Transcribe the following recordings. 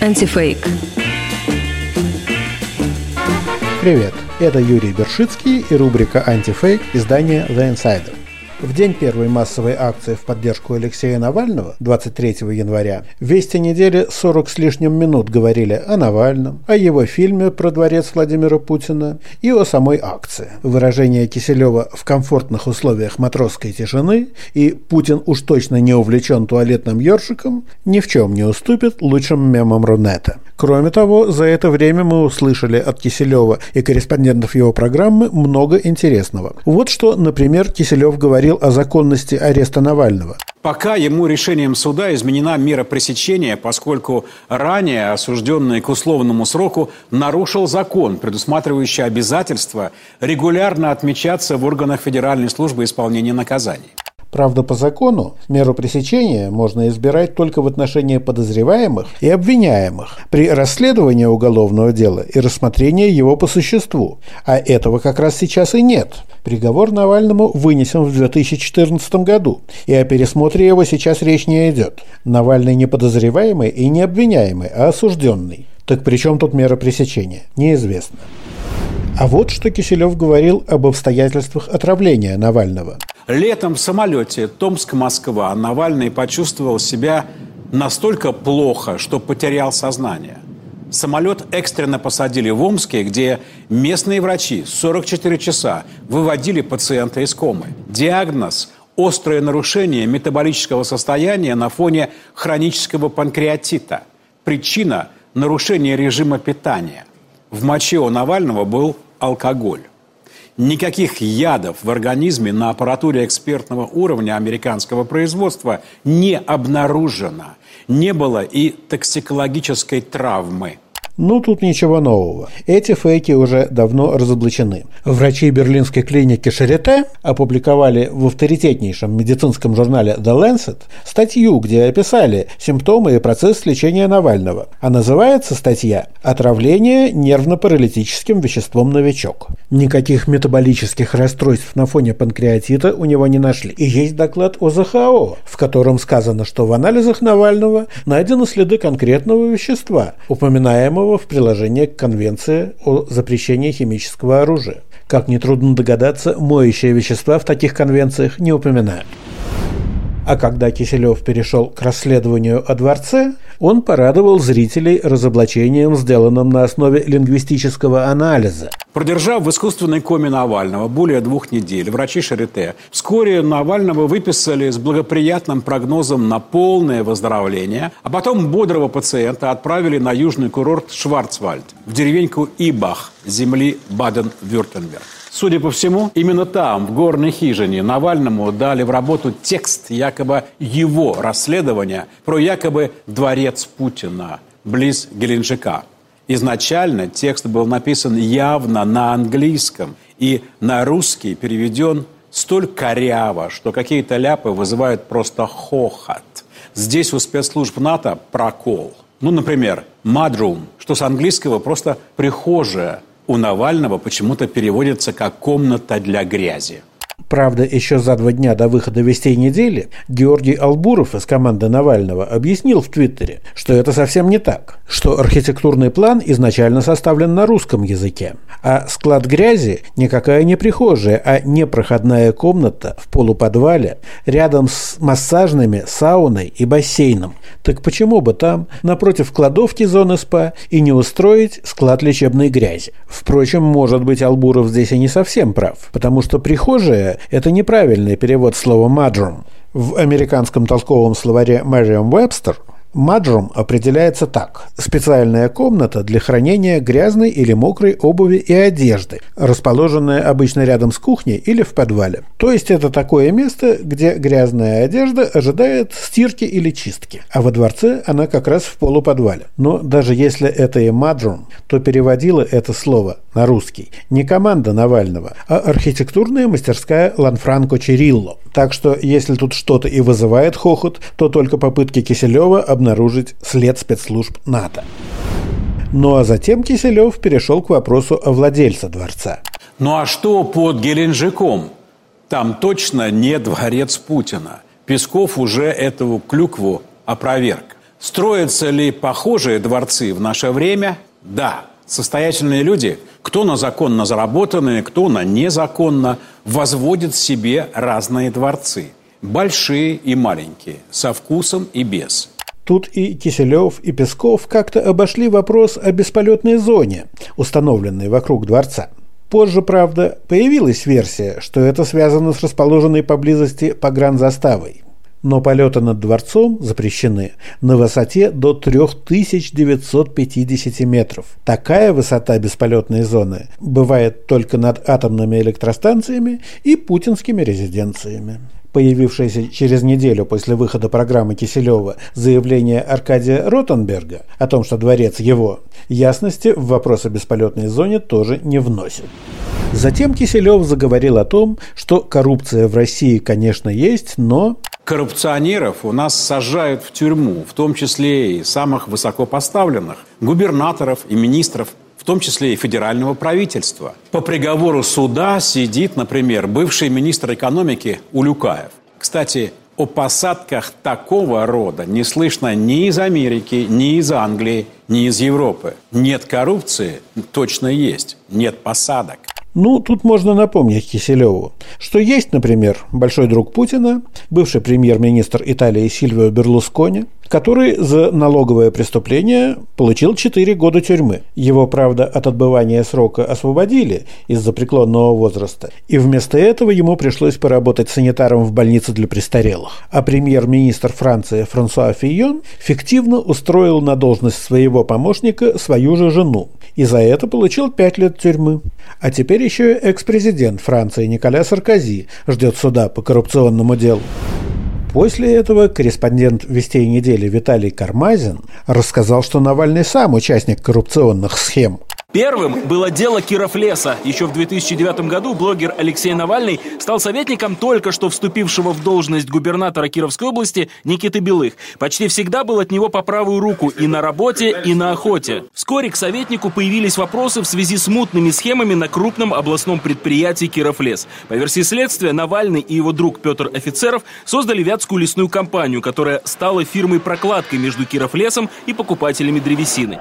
Антифейк. Привет, это Юрий Бершицкий и рубрика «Антифейк» издания «The Insider». В день первой массовой акции в поддержку Алексея Навального, 23 января, вести недели 40 с лишним минут говорили о Навальном, о его фильме про дворец Владимира Путина и о самой акции. Выражение Киселева в комфортных условиях матросской тишины и «Путин уж точно не увлечен туалетным ёршиком» ни в чем не уступит лучшим мемам Рунета. Кроме того, за это время мы услышали от Киселева и корреспондентов его программы много интересного. Вот что, например, Киселев говорил о законности ареста Навального. Пока ему решением суда изменена мера пресечения, поскольку ранее осужденный к условному сроку нарушил закон, предусматривающий обязательство регулярно отмечаться в органах Федеральной службы исполнения наказаний. Правда, по закону меру пресечения можно избирать только в отношении подозреваемых и обвиняемых при расследовании уголовного дела и рассмотрении его по существу. А этого как раз сейчас и нет. Приговор Навальному вынесен в 2014 году, и о пересмотре его сейчас речь не идет. Навальный не подозреваемый и не обвиняемый, а осужденный. Так при чем тут мера пресечения? Неизвестно. А вот что Киселев говорил об обстоятельствах отравления Навального. Летом в самолете Томск-Москва Навальный почувствовал себя настолько плохо, что потерял сознание. Самолет экстренно посадили в Омске, где местные врачи 44 часа выводили пациента из комы. Диагноз – острое нарушение метаболического состояния на фоне хронического панкреатита. Причина – нарушение режима питания. В моче у Навального был алкоголь. Никаких ядов в организме на аппаратуре экспертного уровня американского производства не обнаружено. Не было и токсикологической травмы – ну, тут ничего нового. Эти фейки уже давно разоблачены. Врачи берлинской клиники Шарите опубликовали в авторитетнейшем медицинском журнале The Lancet статью, где описали симптомы и процесс лечения Навального. А называется статья «Отравление нервно-паралитическим веществом новичок». Никаких метаболических расстройств на фоне панкреатита у него не нашли. И есть доклад о ЗХО, в котором сказано, что в анализах Навального найдены следы конкретного вещества, упоминаемого в приложении к Конвенции о запрещении химического оружия. Как нетрудно догадаться, моющие вещества в таких конвенциях не упоминают. А когда Киселев перешел к расследованию о дворце, он порадовал зрителей разоблачением, сделанным на основе лингвистического анализа. Продержав в искусственной коме Навального более двух недель, врачи Шарите вскоре Навального выписали с благоприятным прогнозом на полное выздоровление, а потом бодрого пациента отправили на южный курорт Шварцвальд, в деревеньку Ибах земли Баден-Вюртемберг. Судя по всему, именно там, в горной хижине, Навальному дали в работу текст якобы его расследования про якобы дворец Путина близ Геленджика. Изначально текст был написан явно на английском и на русский переведен столь коряво, что какие-то ляпы вызывают просто хохот. Здесь у спецслужб НАТО прокол. Ну, например, «мадрум», что с английского просто «прихожая», у Навального почему-то переводится как «комната для грязи». Правда, еще за два дня до выхода «Вестей недели» Георгий Албуров из команды Навального объяснил в Твиттере, что это совсем не так, что архитектурный план изначально составлен на русском языке, а склад грязи никакая не прихожая, а непроходная комната в полуподвале рядом с массажными, сауной и бассейном. Так почему бы там, напротив кладовки зоны СПА, и не устроить склад лечебной грязи? Впрочем, может быть, Албуров здесь и не совсем прав, потому что прихожая – это неправильный перевод слова «мадрум». В американском толковом словаре Merriam-Webster Маджрум определяется так. Специальная комната для хранения грязной или мокрой обуви и одежды, расположенная обычно рядом с кухней или в подвале. То есть это такое место, где грязная одежда ожидает стирки или чистки. А во дворце она как раз в полуподвале. Но даже если это и маджрум, то переводила это слово на русский не команда Навального, а архитектурная мастерская Ланфранко Черилло. Так что если тут что-то и вызывает хохот, то только попытки Киселева обнаружить след спецслужб НАТО. Ну а затем Киселев перешел к вопросу о владельце дворца. Ну а что под Геленджиком? Там точно не дворец Путина. Песков уже эту клюкву опроверг. Строятся ли похожие дворцы в наше время? Да. Состоятельные люди, кто на законно заработанные, кто на незаконно, возводят себе разные дворцы. Большие и маленькие, со вкусом и без. Тут и Киселев, и Песков как-то обошли вопрос о бесполетной зоне, установленной вокруг дворца. Позже, правда, появилась версия, что это связано с расположенной поблизости погранзаставой. Но полеты над дворцом запрещены на высоте до 3950 метров. Такая высота бесполетной зоны бывает только над атомными электростанциями и путинскими резиденциями появившееся через неделю после выхода программы Киселева заявление Аркадия Ротенберга о том, что дворец его, ясности в вопрос о бесполетной зоне тоже не вносит. Затем Киселев заговорил о том, что коррупция в России, конечно, есть, но... Коррупционеров у нас сажают в тюрьму, в том числе и самых высокопоставленных, губернаторов и министров в том числе и федерального правительства. По приговору суда сидит, например, бывший министр экономики Улюкаев. Кстати, о посадках такого рода не слышно ни из Америки, ни из Англии, ни из Европы. Нет коррупции, точно есть. Нет посадок. Ну, тут можно напомнить Киселеву, что есть, например, большой друг Путина, бывший премьер-министр Италии Сильвио Берлускони, который за налоговое преступление получил 4 года тюрьмы. Его, правда, от отбывания срока освободили из-за преклонного возраста, и вместо этого ему пришлось поработать санитаром в больнице для престарелых. А премьер-министр Франции Франсуа Фийон фиктивно устроил на должность своего помощника свою же жену, и за это получил 5 лет тюрьмы. А теперь еще экс-президент Франции Николя Саркози ждет суда по коррупционному делу. После этого корреспондент «Вестей недели» Виталий Кармазин рассказал, что Навальный сам участник коррупционных схем. Первым было дело Кировлеса. Еще в 2009 году блогер Алексей Навальный стал советником только что вступившего в должность губернатора Кировской области Никиты Белых. Почти всегда был от него по правую руку и на работе, и на охоте. Вскоре к советнику появились вопросы в связи с мутными схемами на крупном областном предприятии Кировлес. По версии следствия, Навальный и его друг Петр Офицеров создали Вятскую лесную компанию, которая стала фирмой-прокладкой между Кировлесом и покупателями древесины.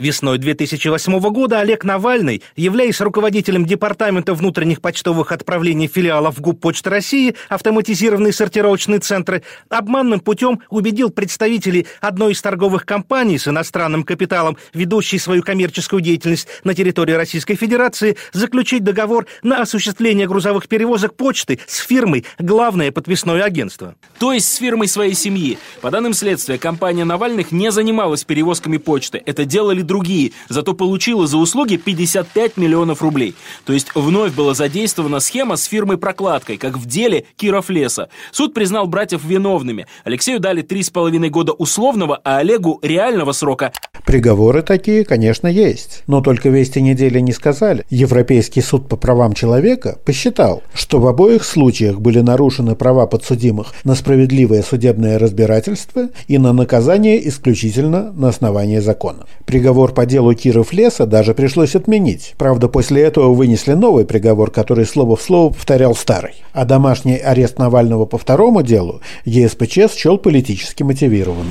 Весной 2008 года Олег Навальный, являясь руководителем Департамента внутренних почтовых отправлений филиалов ГУП Почты России, автоматизированные сортировочные центры, обманным путем убедил представителей одной из торговых компаний с иностранным капиталом, ведущей свою коммерческую деятельность на территории Российской Федерации, заключить договор на осуществление грузовых перевозок почты с фирмой «Главное подписное агентство». То есть с фирмой своей семьи. По данным следствия, компания Навальных не занималась перевозками почты. Это делали другие, зато получила за услуги 55 миллионов рублей. То есть вновь была задействована схема с фирмой-прокладкой, как в деле Киров Леса. Суд признал братьев виновными. Алексею дали 3,5 года условного, а Олегу реального срока. Приговоры такие, конечно, есть. Но только вести недели не сказали. Европейский суд по правам человека посчитал, что в обоих случаях были нарушены права подсудимых на справедливое судебное разбирательство и на наказание исключительно на основании закона. Приговор приговор по делу Киров Леса даже пришлось отменить. Правда, после этого вынесли новый приговор, который слово в слово повторял старый. А домашний арест Навального по второму делу ЕСПЧ счел политически мотивированным.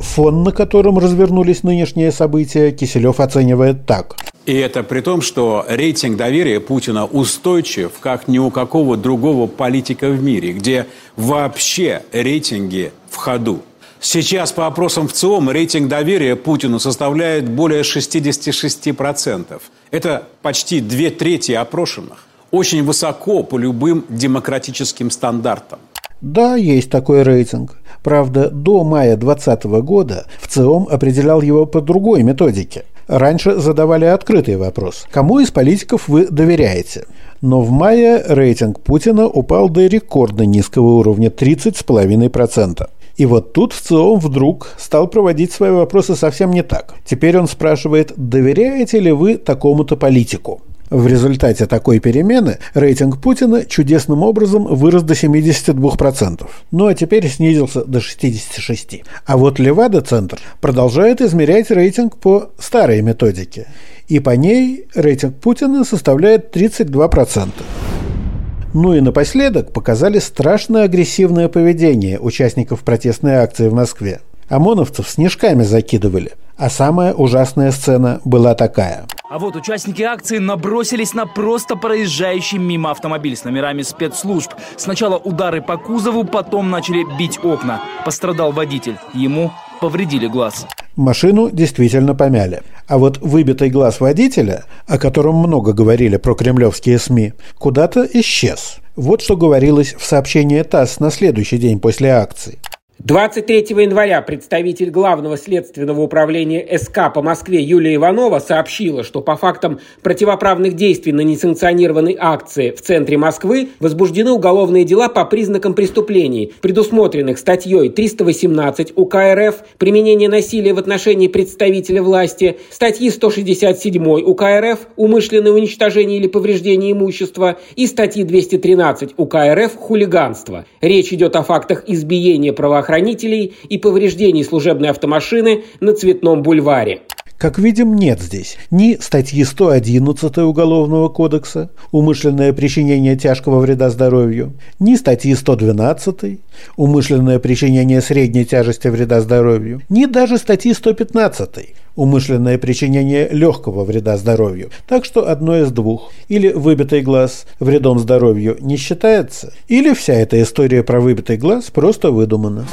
Фон, на котором развернулись нынешние события, Киселев оценивает так. И это при том, что рейтинг доверия Путина устойчив, как ни у какого другого политика в мире, где вообще рейтинги в ходу. Сейчас по опросам в ЦИОМ рейтинг доверия Путину составляет более 66%. Это почти две трети опрошенных. Очень высоко по любым демократическим стандартам. Да, есть такой рейтинг. Правда, до мая 2020 года в ЦИОМ определял его по другой методике. Раньше задавали открытый вопрос. Кому из политиков вы доверяете? Но в мае рейтинг Путина упал до рекордно низкого уровня 30,5%. И вот тут ВЦИОМ вдруг стал проводить свои вопросы совсем не так. Теперь он спрашивает, доверяете ли вы такому-то политику? В результате такой перемены рейтинг Путина чудесным образом вырос до 72%. Ну а теперь снизился до 66%. А вот Левада-центр продолжает измерять рейтинг по старой методике. И по ней рейтинг Путина составляет 32%. Ну и напоследок показали страшно агрессивное поведение участников протестной акции в Москве. ОМОНовцев снежками закидывали. А самая ужасная сцена была такая. А вот участники акции набросились на просто проезжающий мимо автомобиль с номерами спецслужб. Сначала удары по кузову, потом начали бить окна. Пострадал водитель. Ему повредили глаз. Машину действительно помяли. А вот выбитый глаз водителя, о котором много говорили про кремлевские СМИ, куда-то исчез. Вот что говорилось в сообщении ТАСС на следующий день после акции. 23 января представитель Главного следственного управления СК по Москве Юлия Иванова сообщила, что по фактам противоправных действий на несанкционированной акции в центре Москвы возбуждены уголовные дела по признакам преступлений, предусмотренных статьей 318 УК РФ «Применение насилия в отношении представителя власти», статьи 167 УК РФ «Умышленное уничтожение или повреждение имущества» и статьи 213 УК РФ «Хулиганство». Речь идет о фактах избиения правоохранителей правоохранителей и повреждений служебной автомашины на Цветном бульваре. Как видим, нет здесь ни статьи 111 Уголовного кодекса «Умышленное причинение тяжкого вреда здоровью», ни статьи 112 «Умышленное причинение средней тяжести вреда здоровью», ни даже статьи 115 умышленное причинение легкого вреда здоровью. Так что одно из двух. Или выбитый глаз вредом здоровью не считается, или вся эта история про выбитый глаз просто выдумана.